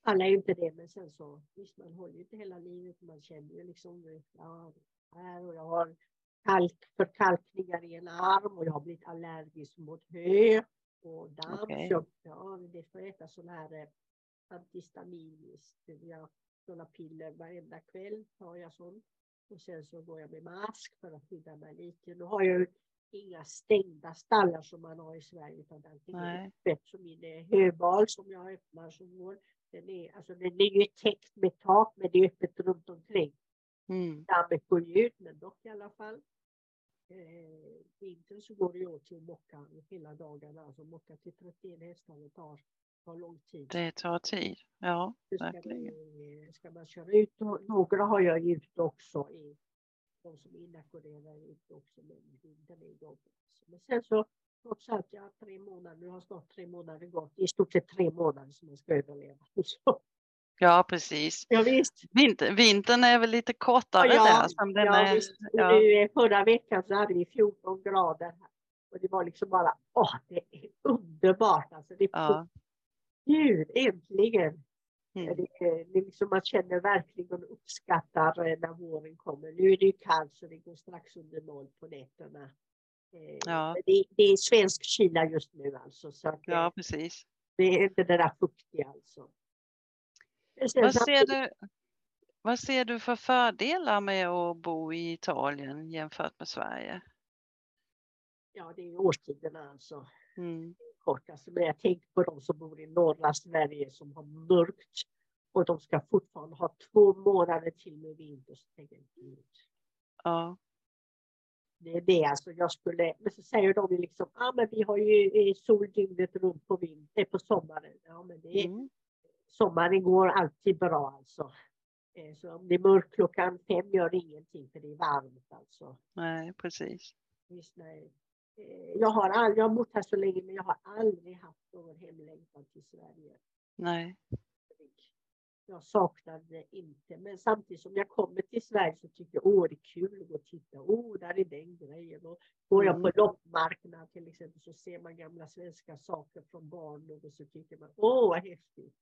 Alla är ju inte det, men sen så, visst man håller ju inte hela livet, man känner ju liksom, ja, här och jag har kalk, förkalkningar i en arm och jag har blivit allergisk mot hö och damm. Okej. Så ja, det får äta sån här eh, antihistaminiskt, jag sådana piller varenda kväll tar jag sånt. Och sen så går jag med mask för att skydda mig lite. Nu har jag ju inga stängda stallar som man har i Sverige utan allting är öppet. Så min eh, höbal som jag öppnar som går, den är, alltså den är ju täckt med tak men det är öppet runt omkring. Mm. Dammet går ju ut men dock i alla fall. Eh, vintern så går det åt till att mocka hela dagarna. Alltså mocka till 31 hästar det tar, tar lång tid. Det tar tid. Ja, ska, verkligen. man, ska man köra ut, några har jag ju ute också, i, de som är inackorderade ute också, men vintern är. Men sen så, trots allt, jag har tre månader, nu har snart tre månader gått, i stort sett tre månader som man ska överleva. Så, ja, precis. ja Vinter, vintern är väl lite kortare Ja, där. Som den ja, är, ja. nu, eh, förra veckan så hade vi 14 grader här. Och det var liksom bara, åh, det är underbart alltså. Det Ja. Gud, äntligen! Mm. Det, det liksom, man känner verkligen och uppskattar eh, när våren kommer. Nu är det ju kallt så det går strax under noll på nätterna. Eh, Ja. Det, det är svensk Kina just nu alltså. Så att, eh, ja, precis. Det är inte det där fuktiga alltså. Vad ser, du, vad ser du för fördelar med att bo i Italien jämfört med Sverige? Ja, det är årstiderna alltså. Mm. Kort. Alltså, men jag tänker på de som bor i norra Sverige som har mörkt och de ska fortfarande ha två månader till med vinter. Så tänker jag, "Gud, Ja, Det är det alltså jag skulle, men så säger de ju liksom, ja ah, men vi har ju eh, sol dygnet runt på vinter, på sommaren. Ja men det är, mm. sommaren går alltid bra alltså. Eh, Så om det är mörkt klockan fem gör det ingenting för det är varmt alltså. nej, precis. Visst, nej. Eh, Jag har, all, jag har bott här så länge men jag har aldrig haft någon hemlängtan till Sverige. Nej, Jag det inte, men samtidigt som jag kommer till Sverige så tycker jag åh det är kul att gå och titta. Åh, där är den grejen. Och går jag på Mm. loppmarknad till exempel så ser man gamla svenska saker från barndom och så tycker man åh vad häftigt.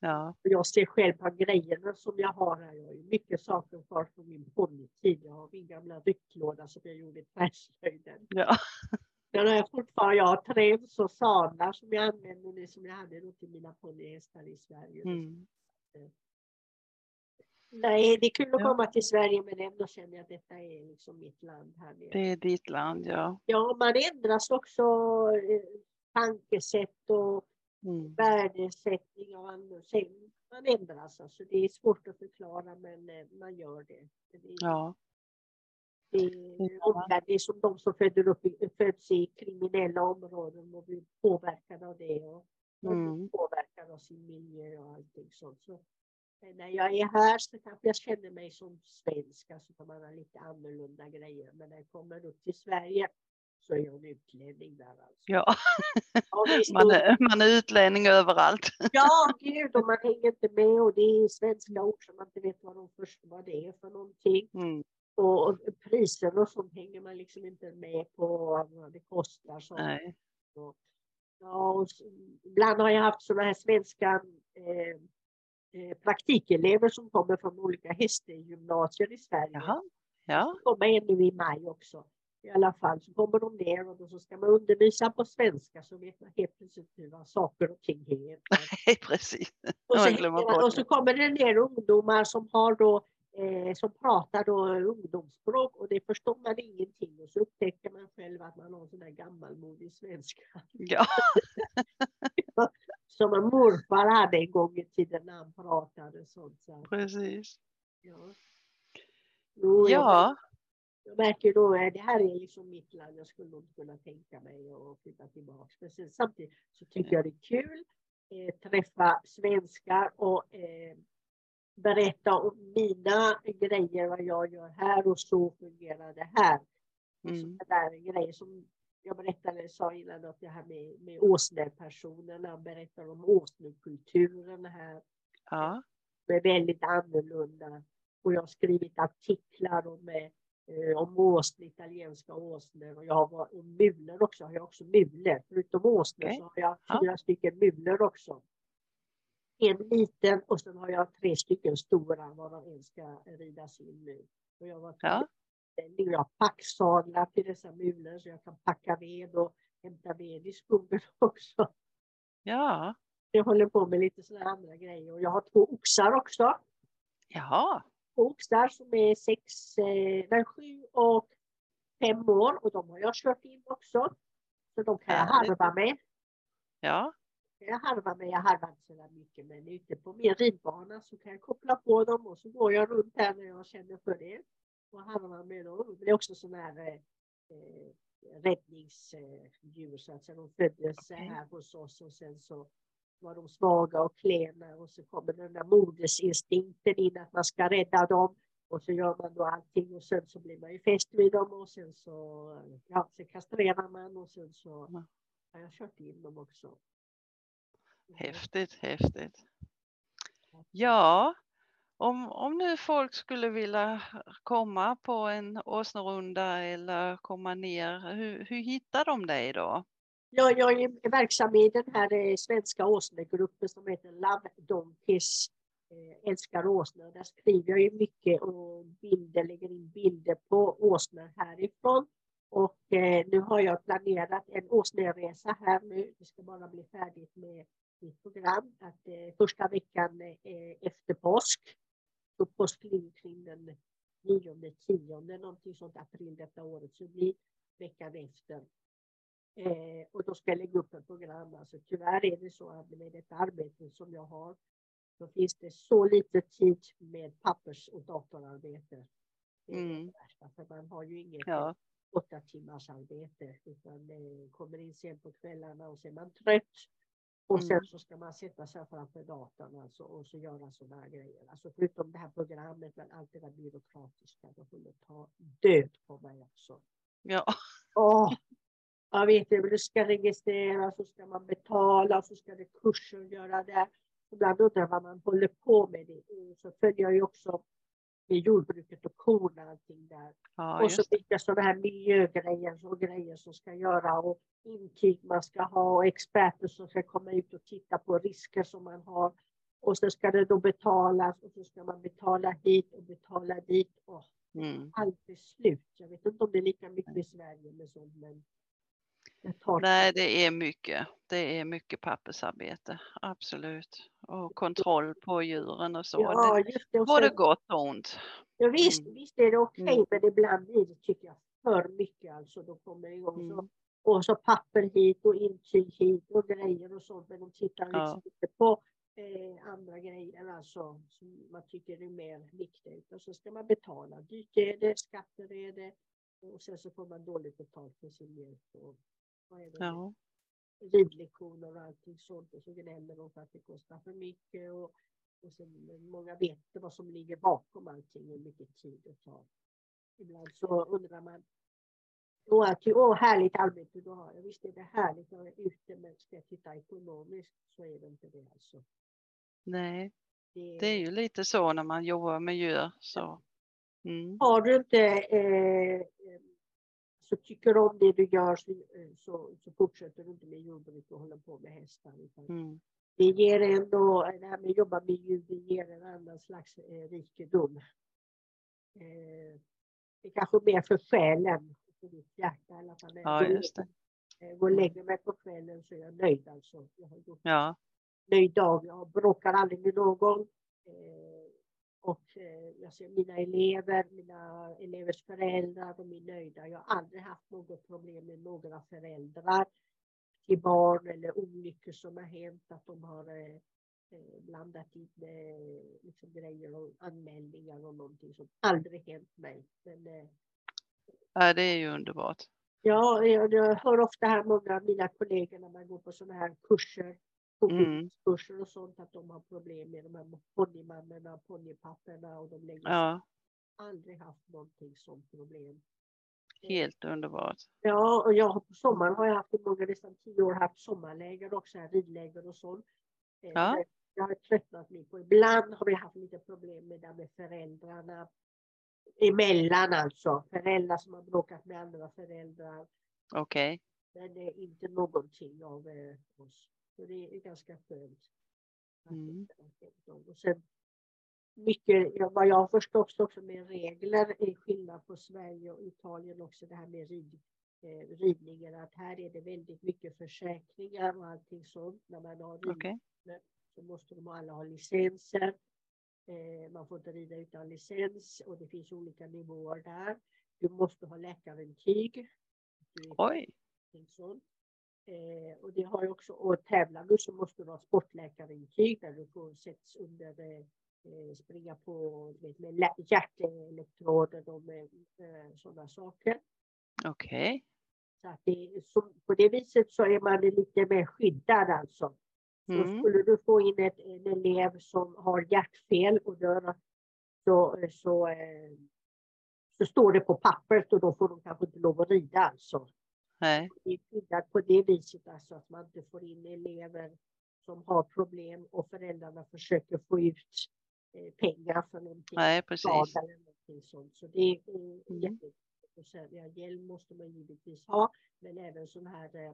Ja, jag ser själv på grejerna som jag har här. Jag har ju mycket saker kvar från min ponnytid. Jag har min gamla rycklåda som jag gjorde i träslöjden. ja, Den har jag fortfarande. Jag har träns och sadlar som jag använder nu som jag hade då till mina ponnyhästar i Sverige. mm. Nej, det är kul att Ja. komma till Sverige men ändå känner jag att detta är liksom mitt land här nere. det är ditt land, ja. Ja, man ändras också eh, tankesätt och Mm. värdesättning annat. Sen Man ändras alltså. Det är svårt att förklara men eh, man gör det. det är, Ja, det, är, det är som de som föder upp föds i kriminella områden och blir påverkade av det. Och, Mm. blir påverkade av sin miljö och allting sånt. Så, eh, när jag är här så kanske jag känner mig som svensk, alltså man har lite annorlunda grejer. Men när jag kommer upp till Sverige så är en utlänning där alltså. ja. Man, är, man är utlänning överallt. Ja, gud, och man hänger inte med och det är svenska ord som man inte vet vad, de först, vad det är för någonting. Mm. Och, och priser och sånt hänger man liksom inte med på vad det kostar. Så. Nej. Ja, och s- ibland har jag haft sådana här svenska eh, eh, praktikelever som kommer från olika hästgymnasier i Sverige. Jaha. Ja, kommer en nu i maj också. I alla fall så kommer de ner och då så ska man undervisa på svenska så vet man helt plötsligt hur vad saker och ting heter. precis. Och så, och så kommer det ner ungdomar som har då eh, som pratar då ungdomsspråk och det förstår man ingenting och så upptäcker man själv att man har sån där gammalmodig svenska Ja, som en morfar hade en gång i tiden när han pratade sånt. Så, precis. ja. Jo, Ja, jag märker då att det här är liksom mitt land. Jag skulle nog kunna tänka mig att flytta tillbaka. Men sen, samtidigt så tycker jag det är kul eh, träffa svenskar och eh, berätta om mina grejer, vad jag gör här och så fungerar det här. Mm. där grejer som jag berättade, sa innan att det här med, med åsnepersonerna, berättar om åsnekulturen här. Ja, Det är väldigt annorlunda. Och jag har skrivit artiklar om, eh, om åsne, italienska åsnor och jag har varit, och mulor också, har jag också mulor. Förutom åsnor Okej. så har jag Ja. fyra stycken mulor också. En liten och sen har jag tre stycken stora varav en ska ridas in nu. Och jag var ja, jag har packsadlar till dessa mulor så jag kan packa ved och hämta ved i skogen också. ja, Jag håller på med lite sådana andra grejer och jag har två oxar också. jaha, Två oxar som är sex, eh, nej, sju och fem år och de har jag kört in också. Så de kan jag harva med. ja, Jag harvar med, jag harvar inte så där mycket men ute på min ridbana så kan jag koppla på dem och så går jag runt här när jag känner för det. Och harvar med dem. Det är också sådana här eh, eh, räddningsdjur så att säga. De föddes här hos oss och sen så var de svaga och klena och så kommer den där modersinstinkten in att man ska rädda dem. Och så gör man då allting och sen så blir man ju fäst vid dem och sen så, ja, sen kastrerar man och sen så Mm. har jag kört in dem också. häftigt, häftigt. Ja, om, om nu folk skulle vilja komma på en åsnerunda eller komma ner, hur, hur hittar de dig då? Jag, jag är verksam i den här eh, svenska åsnegruppen som heter Love Donkeys. Eh, Älskar åsnor. Där skriver jag ju mycket och bilder, lägger in bilder på åsnor härifrån. Och eh, nu har jag planerat en åsneresa här nu. Det ska bara bli färdigt med mitt program. Att, eh, första veckan eh, efter påsk. Så påsk kring den 9 10 någonting sånt april detta året. Så det blir veckan efter. Eh, och då ska jag lägga upp ett program. Alltså, tyvärr är det så att med detta arbete som jag har så finns det så lite tid med pappers och datorarbete. Det Mm. det för man har ju inget Ja, åtta timmars arbete utan eh, kommer in sent på kvällarna och så är man trött. Och sen Mm. så ska man sätta sig framför datorn alltså, och så göra sådana grejer. Alltså förutom det här programmet, men allt det där byråkratiska, det håller ta död på mig också. ja, Åh, jag vet inte, det ska registreras, så ska man betala, så ska det kurser göra det. Ibland undrar jag vad man håller på med. Det. Så följer jag ju också med jordbruket och korna och allting där. ja och så det. vilka sådana här miljögrejer och grejer som ska göra och intyg man ska ha och experter som ska komma ut och titta på risker som man har. Och så ska det då betalas och så ska man betala hit och betala dit. Åh, Mm. aldrig slut. Jag vet inte om det är lika mycket i Sverige med sånt men Nej, det är mycket. Det är mycket pappersarbete, absolut. Och kontroll på djuren och så. Ja, det, just det. Och både gott och ont. ja, visst, Mm. visst är det okej Mm. men ibland blir det tycker jag för mycket alltså. De kommer igång så Mm. och så papper hit och intyg hit och grejer och sånt. Men de tittar liksom Ja. inte på eh, andra grejer alltså som man tycker är mer viktigt. Och så ska man betala. Dyrt är det, skatter är det. Och sen så får man dåligt betalt för sin hjälp. Och, det? Ja, Ridlektioner och allting sånt. Och så gnäller de för att det kostar för mycket. Och, och sen, många vet inte vad som ligger bakom allting hur mycket tid det tar. Ibland så undrar man Åh, ty, åh, härligt arbete du har. Visst är det härligt att vara ute, men ska jag titta ekonomiskt så är det inte det. Alltså. nej, Det, det är ju lite så när man jobbar med djur. Så. Mm. Har du inte eh, eh, så tycker du om det du gör så, eh, så, så fortsätter du inte med jordbruk och håller på med hästar. Mm. Det ger ändå, det här med att jobba med djur, det ger en annan slags eh, rikedom. Eh, det är kanske mer för själen, för ditt hjärta i alla fall. Jag Ja, just och lägger- eh, Går lägger mig på kvällen så är jag nöjd alltså. Jag har gjort Ja, nöjd dag. Jag bråkar aldrig med någon. Eh, och eh, jag ser mina elever, mina elevers föräldrar, de är nöjda. Jag har aldrig haft något problem med några föräldrar till barn eller olyckor som har hänt, att de har eh, eh, blandat in eh, liksom grejer och anmälningar och någonting som aldrig hänt mig. Men, eh, ja, det är ju underbart. Ja, jag, jag hör ofta här många av mina kollegor när man går på sådana här kurser, Mm. kurser och sånt, att de har problem med de här ponnymammorna och ponnypapporna och de lägger Ja, aldrig haft någonting som problem. Helt underbart. Ja, och jag har på sommaren har jag haft i många, nästan tio år, haft sommarläger också, här, ridläger och sånt. Eh, Ja. Jag har tröttnat lite på. Ibland har vi haft lite problem med det med föräldrarna. Emellan alltså. Föräldrar som har bråkat med andra föräldrar. Okej. Men det är inte någonting av eh, oss. Så det är ganska skönt. Mm. Och sen mycket, vad jag har förstått också med regler är skillnad på Sverige och Italien också det här med rid, eh, ridningen. Att här är det väldigt mycket försäkringar och allting sånt. När man har rid Okej. så måste de alla ha licenser. Eh, man får inte rida utan licens och det finns olika nivåer där. Du måste ha läkarintyg. Oj. sånt. Eh, och det har ju också, och tävlar du så måste du ha sportläkarintyg där du får sätts under, eh, eh, springa på vet, med hjärtelektroder och med eh, sådana saker. Okej. Så att det, är- så, på det viset så är man lite mer skyddad alltså. Så Mm. skulle du få in ett, en elev som har hjärtfel och dör så, så, eh, så står det på pappret och då får de kanske inte lov att rida alltså. Nej. Det är skyddat på det viset alltså att man inte får in elever som har problem och föräldrarna försöker få ut eh, pengar för någonting. Nej, precis. eller någonting sånt. Så det är Mm. jätteviktigt. Och sen, ja, hjälm måste man givetvis ha, men även sån här eh,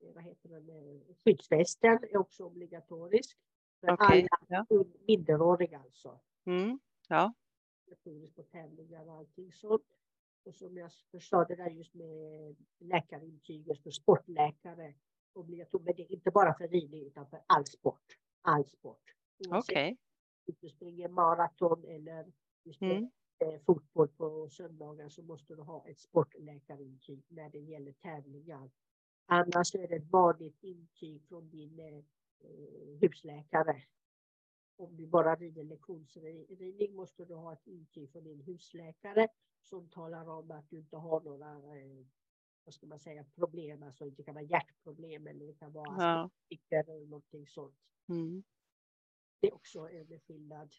eh, vad heter den, skyddsvästen är också obligatorisk. För Okej. alla Ja. minderåriga alltså. Mm. Ja. På tävlingar och allting sånt. Och som jag förstod det där just med läkarintyget för sportläkare. Obligatoriskt, men det är inte bara för ridning utan för all sport. All sport. Okej. om du springer maraton eller Mm. eh, fotboll på söndagar så måste du ha ett sportläkarintyg när det gäller tävlingar. Annars är det ett vanligt intyg från din eh, eh, husläkare. Om du bara rider lektionsridning måste du ha ett intyg från din husläkare som talar om att du inte har några eh, vad ska man säga, problem, alltså det kan vara hjärtproblem eller det kan vara Ja. astmatiker eller någonting sånt. Mm. Det är också en skillnad.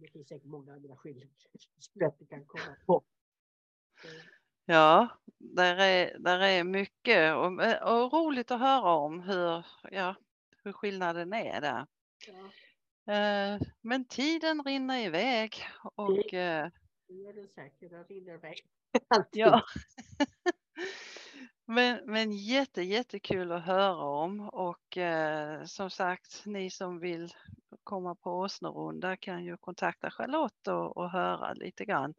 Det finns säkert många andra skillnader som jag inte kan komma på. Ja, där är, där är mycket och, och roligt att höra om hur, ja, hur skillnaden är där. Ja, Eh, Men tiden rinner iväg och eh, det gör den säkert. Den rinner iväg. Alltid. ja. Men, men jätte, jättekul att höra om och eh, som sagt, ni som vill komma på åsnerunda kan ju kontakta Charlotte och, och höra lite grann.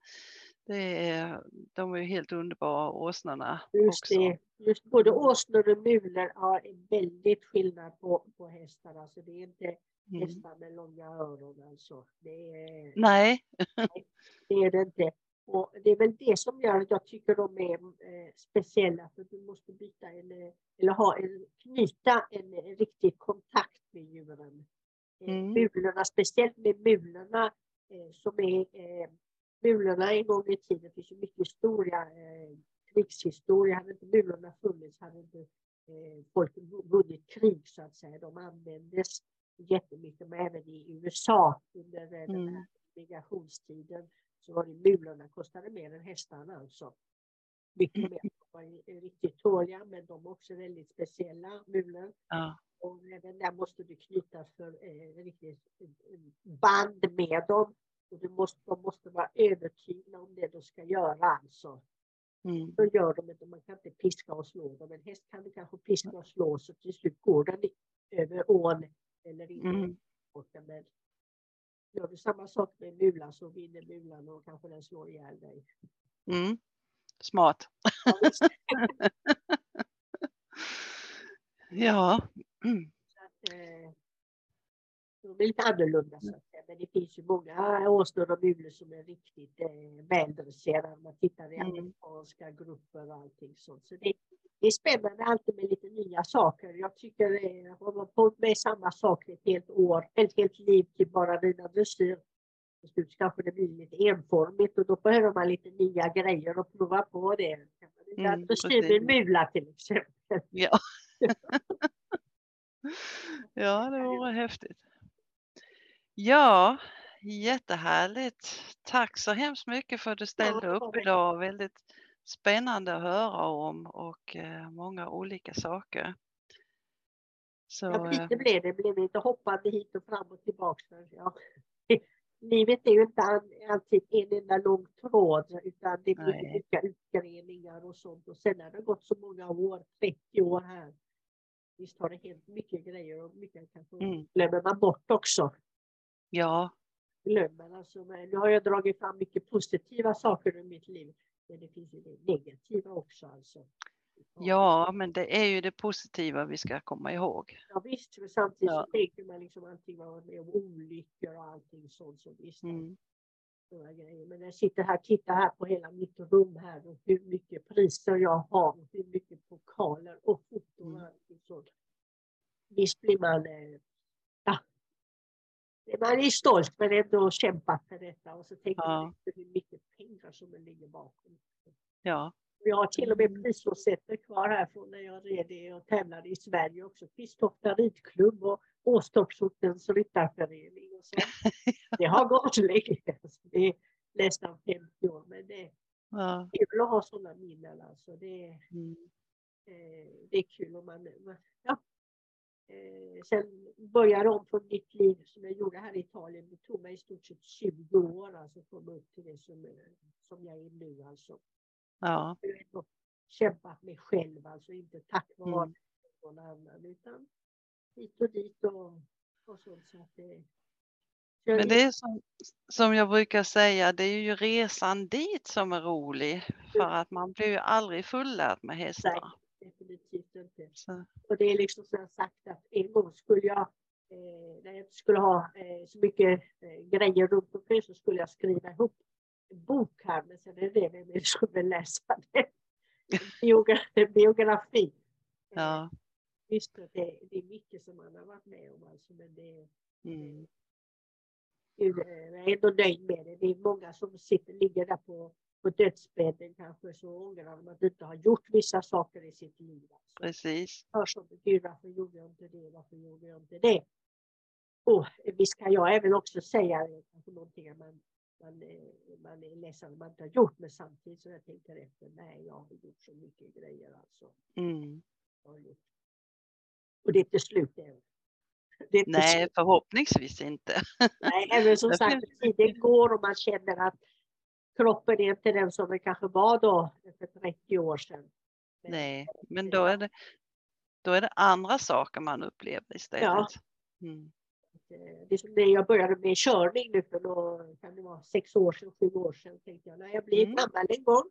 Det är, de är ju helt underbara åsnorna Just också. det. Just både åsnor och mulor har en väldigt skillnad på, på hästar. Alltså det är inte Mm. hästar med långa öron alltså. Det är, Nej, det är det inte. Och det är väl det som gör att jag tycker de är eh, speciella. För du måste byta en, eh, eller ha en, knyta en, eh, riktig kontakt med djuren. Eh, Mm. Mulorna, speciellt med mulorna eh, som är eh, mulorna en gång i tiden, det finns ju mycket historia, eh, krigshistoria. Hade inte mulorna funnits hade inte eh, folk vunnit krig så att säga. De användes jättemycket, men även i USA under den Mm. här migrationstiden så var det mulorna kostade mer än hästarna alltså. Mycket mer. De var riktigt tåliga men de är också väldigt speciella mulor. ja. Och även där måste du knyta för eh, riktigt band med dem. Och du måste, de måste vara övertygade om det de ska göra alltså. Mm. Då gör de inte, man kan inte piska och slå dem. En häst kan du kanske piska och slå så till slut går den över ån eller in Mm. Men gör du samma sak med mulan så vinner mulan och kanske den slår ihjäl dig. Mm. Smart. Ja. Mm. Att, eh, de är lite annorlunda så att säga. Men det finns ju många åsnor och mulor som är riktigt eh, väldresserade. Man tittar i Mm. amerikanska grupper och allting sånt. Så det, det är spännande alltid med lite nya saker. Jag tycker eh, har man hållit med samma sak ett helt år, ett helt liv till bara rida dressyr. Till slut kanske det blir lite enformigt och då behöver man lite nya grejer och prova på det. Mm, dressyr med mula till exempel. Ja. ja, det vore häftigt. Ja, jättehärligt. Tack så hemskt mycket för att du ställde Ja, upp idag. Väldigt spännande att höra om och eh, många olika saker. Så, Ja, eh, lite blev det. Blev lite hoppande hit och fram och tillbaka. Ja. Livet är ju inte all- alltid en enda lång tråd utan det blir Nej. olika utgreningar och sånt. Och sen har det gått så många år, 30 år här. Visst har det hänt mycket grejer och mycket kanske Mm. glömmer man bort också. ja, Glömmer alltså. Men nu har jag dragit fram mycket positiva saker i mitt liv. Men det finns ju det negativa också alltså. ja, men det är ju det positiva vi ska komma ihåg. Ja visst, men samtidigt Ja. så tänker man liksom allting varit med om olyckor och allting sånt. Så visst, Mm. grejer. Men jag sitter här och tittar här på hela mitt rum här och hur mycket priser jag har och hur mycket pokaler och foton och Mm. allting sånt. Visst blir man, eh, man är stolt men ändå kämpat för detta och så tänker Ja. man hur mycket pengar som ligger bakom. Ja, Jag har till och med prisrosetter kvar här från när jag red och tävlade i Sverige också. Kvisstofta ridklubb och Åstorpsortens ryttarförening. Och så. Det har gått länge. Alltså, det är nästan 50 år. Men det är ja. kul att ha sådana minnen. Alltså. Det, är, Mm. eh, det är kul om man... man ja. Eh, sen började om från mitt liv som jag gjorde här i Italien. Det tog mig i stort sett 20 år alltså, att komma upp till det som, eh, som jag är nu. Alltså ja. jag har kämpat mig själv, alltså inte tack vare Mm. någon annan utan hit och dit och, och sånt. Så att det, jag Men det är som, som jag brukar säga, det är ju resan dit som är rolig. För att man blir ju aldrig fullärd med hästar. Definitivt inte. Så, Och det är liksom som jag sagt att en gång skulle jag, eh, när jag inte skulle ha eh, så mycket eh, grejer runt omkring så skulle jag skriva ihop en bok här, men sen är det vem det som vill läsa det? En biogra- en biografi. Eh, ja. Visst, det, det är mycket som man har varit med om alltså, men det, Mm. Eh, jag är ändå nöjd med det. Det är många som sitter, ligger där på, på dödsbädden kanske så ångrar de att de inte har gjort vissa saker i sitt liv. Alltså. Precis. Hör som Gud, varför gjorde jag inte det? Varför gjorde jag inte det? Och visst kan jag även också säga eh, kanske någonting att man, man, eh, man är ledsen om man inte har gjort, men samtidigt så jag tänker efter, nej, jag har gjort så mycket grejer alltså. Mm. Och det är inte slut än. Nej, förhoppningsvis inte. Nej, även som sagt, tiden går och man känner att kroppen är inte den som den kanske var då för 30 år sedan. Nej, men då är det, då är det andra saker man upplever istället. Ja. Mm. Det är som när jag började med körning nu för då, kan det vara sex år sedan, sju år sedan, tänkte jag när jag blir Mm. gammal en gång,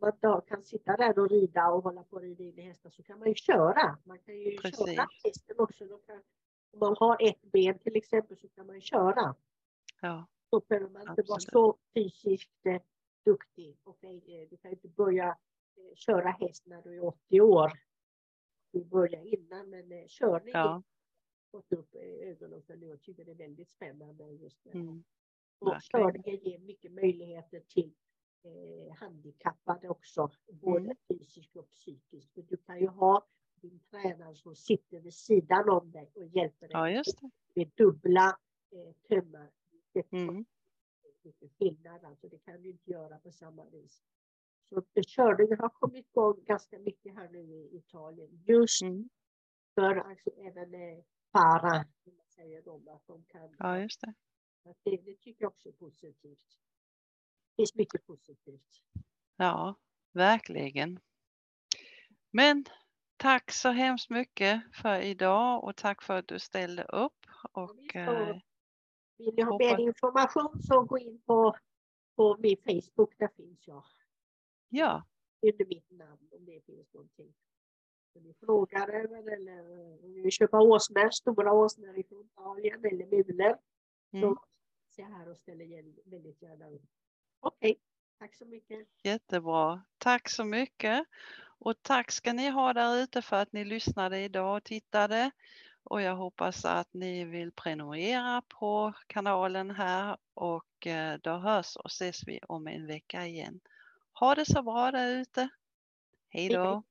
man då kan sitta där och rida och hålla på och rida in i hästar så kan man ju köra. Man kan ju Precis. köra hästen också. Kan, om man har ett ben till exempel så kan man ju köra. Ja, Då behöver man inte vara så fysiskt eh, duktig. Och, eh, du kan inte börja eh, köra häst när du är 80 år. Du börjar innan, men eh, körning har ja. fått upp eh, ögonen för nu. Jag tycker det är väldigt spännande just det. Mm. Och körningen ger mycket möjligheter till eh, handikappade också, både Mm. fysiskt och psykiskt. För du kan ju ha din tränare som sitter vid sidan om dig och hjälper dig Ja, just det. med dubbla eh, tömmar. Mm. skillnad. Alltså det kan du inte göra på samma vis. Så körningen har kommit igång ganska mycket här nu i Italien. Just Mm. för alltså, även eh, para, som man säger de, att de kan. Ja, just det. Det, det tycker jag också är positivt. Det finns mycket positivt. Ja, verkligen. Men tack så hemskt mycket för idag och tack för att du ställde upp. Och eh, Vill ni ha mer information så gå in på, på min Facebook, där finns jag. ja, Under mitt namn om det finns någonting. Så ni frågar eller, eller om ni vill köpa åsnor, stora åsnor ifrån Italien eller mulor. mm. Så se här och ställer väldigt gärna upp. Okej, tack så mycket. jättebra. Tack så mycket. Och tack ska ni ha där ute för att ni lyssnade idag och tittade. Och jag hoppas att ni vill prenumerera på kanalen här och eh, då hörs och ses vi om en vecka igen. Ha det så bra där ute. Hej då.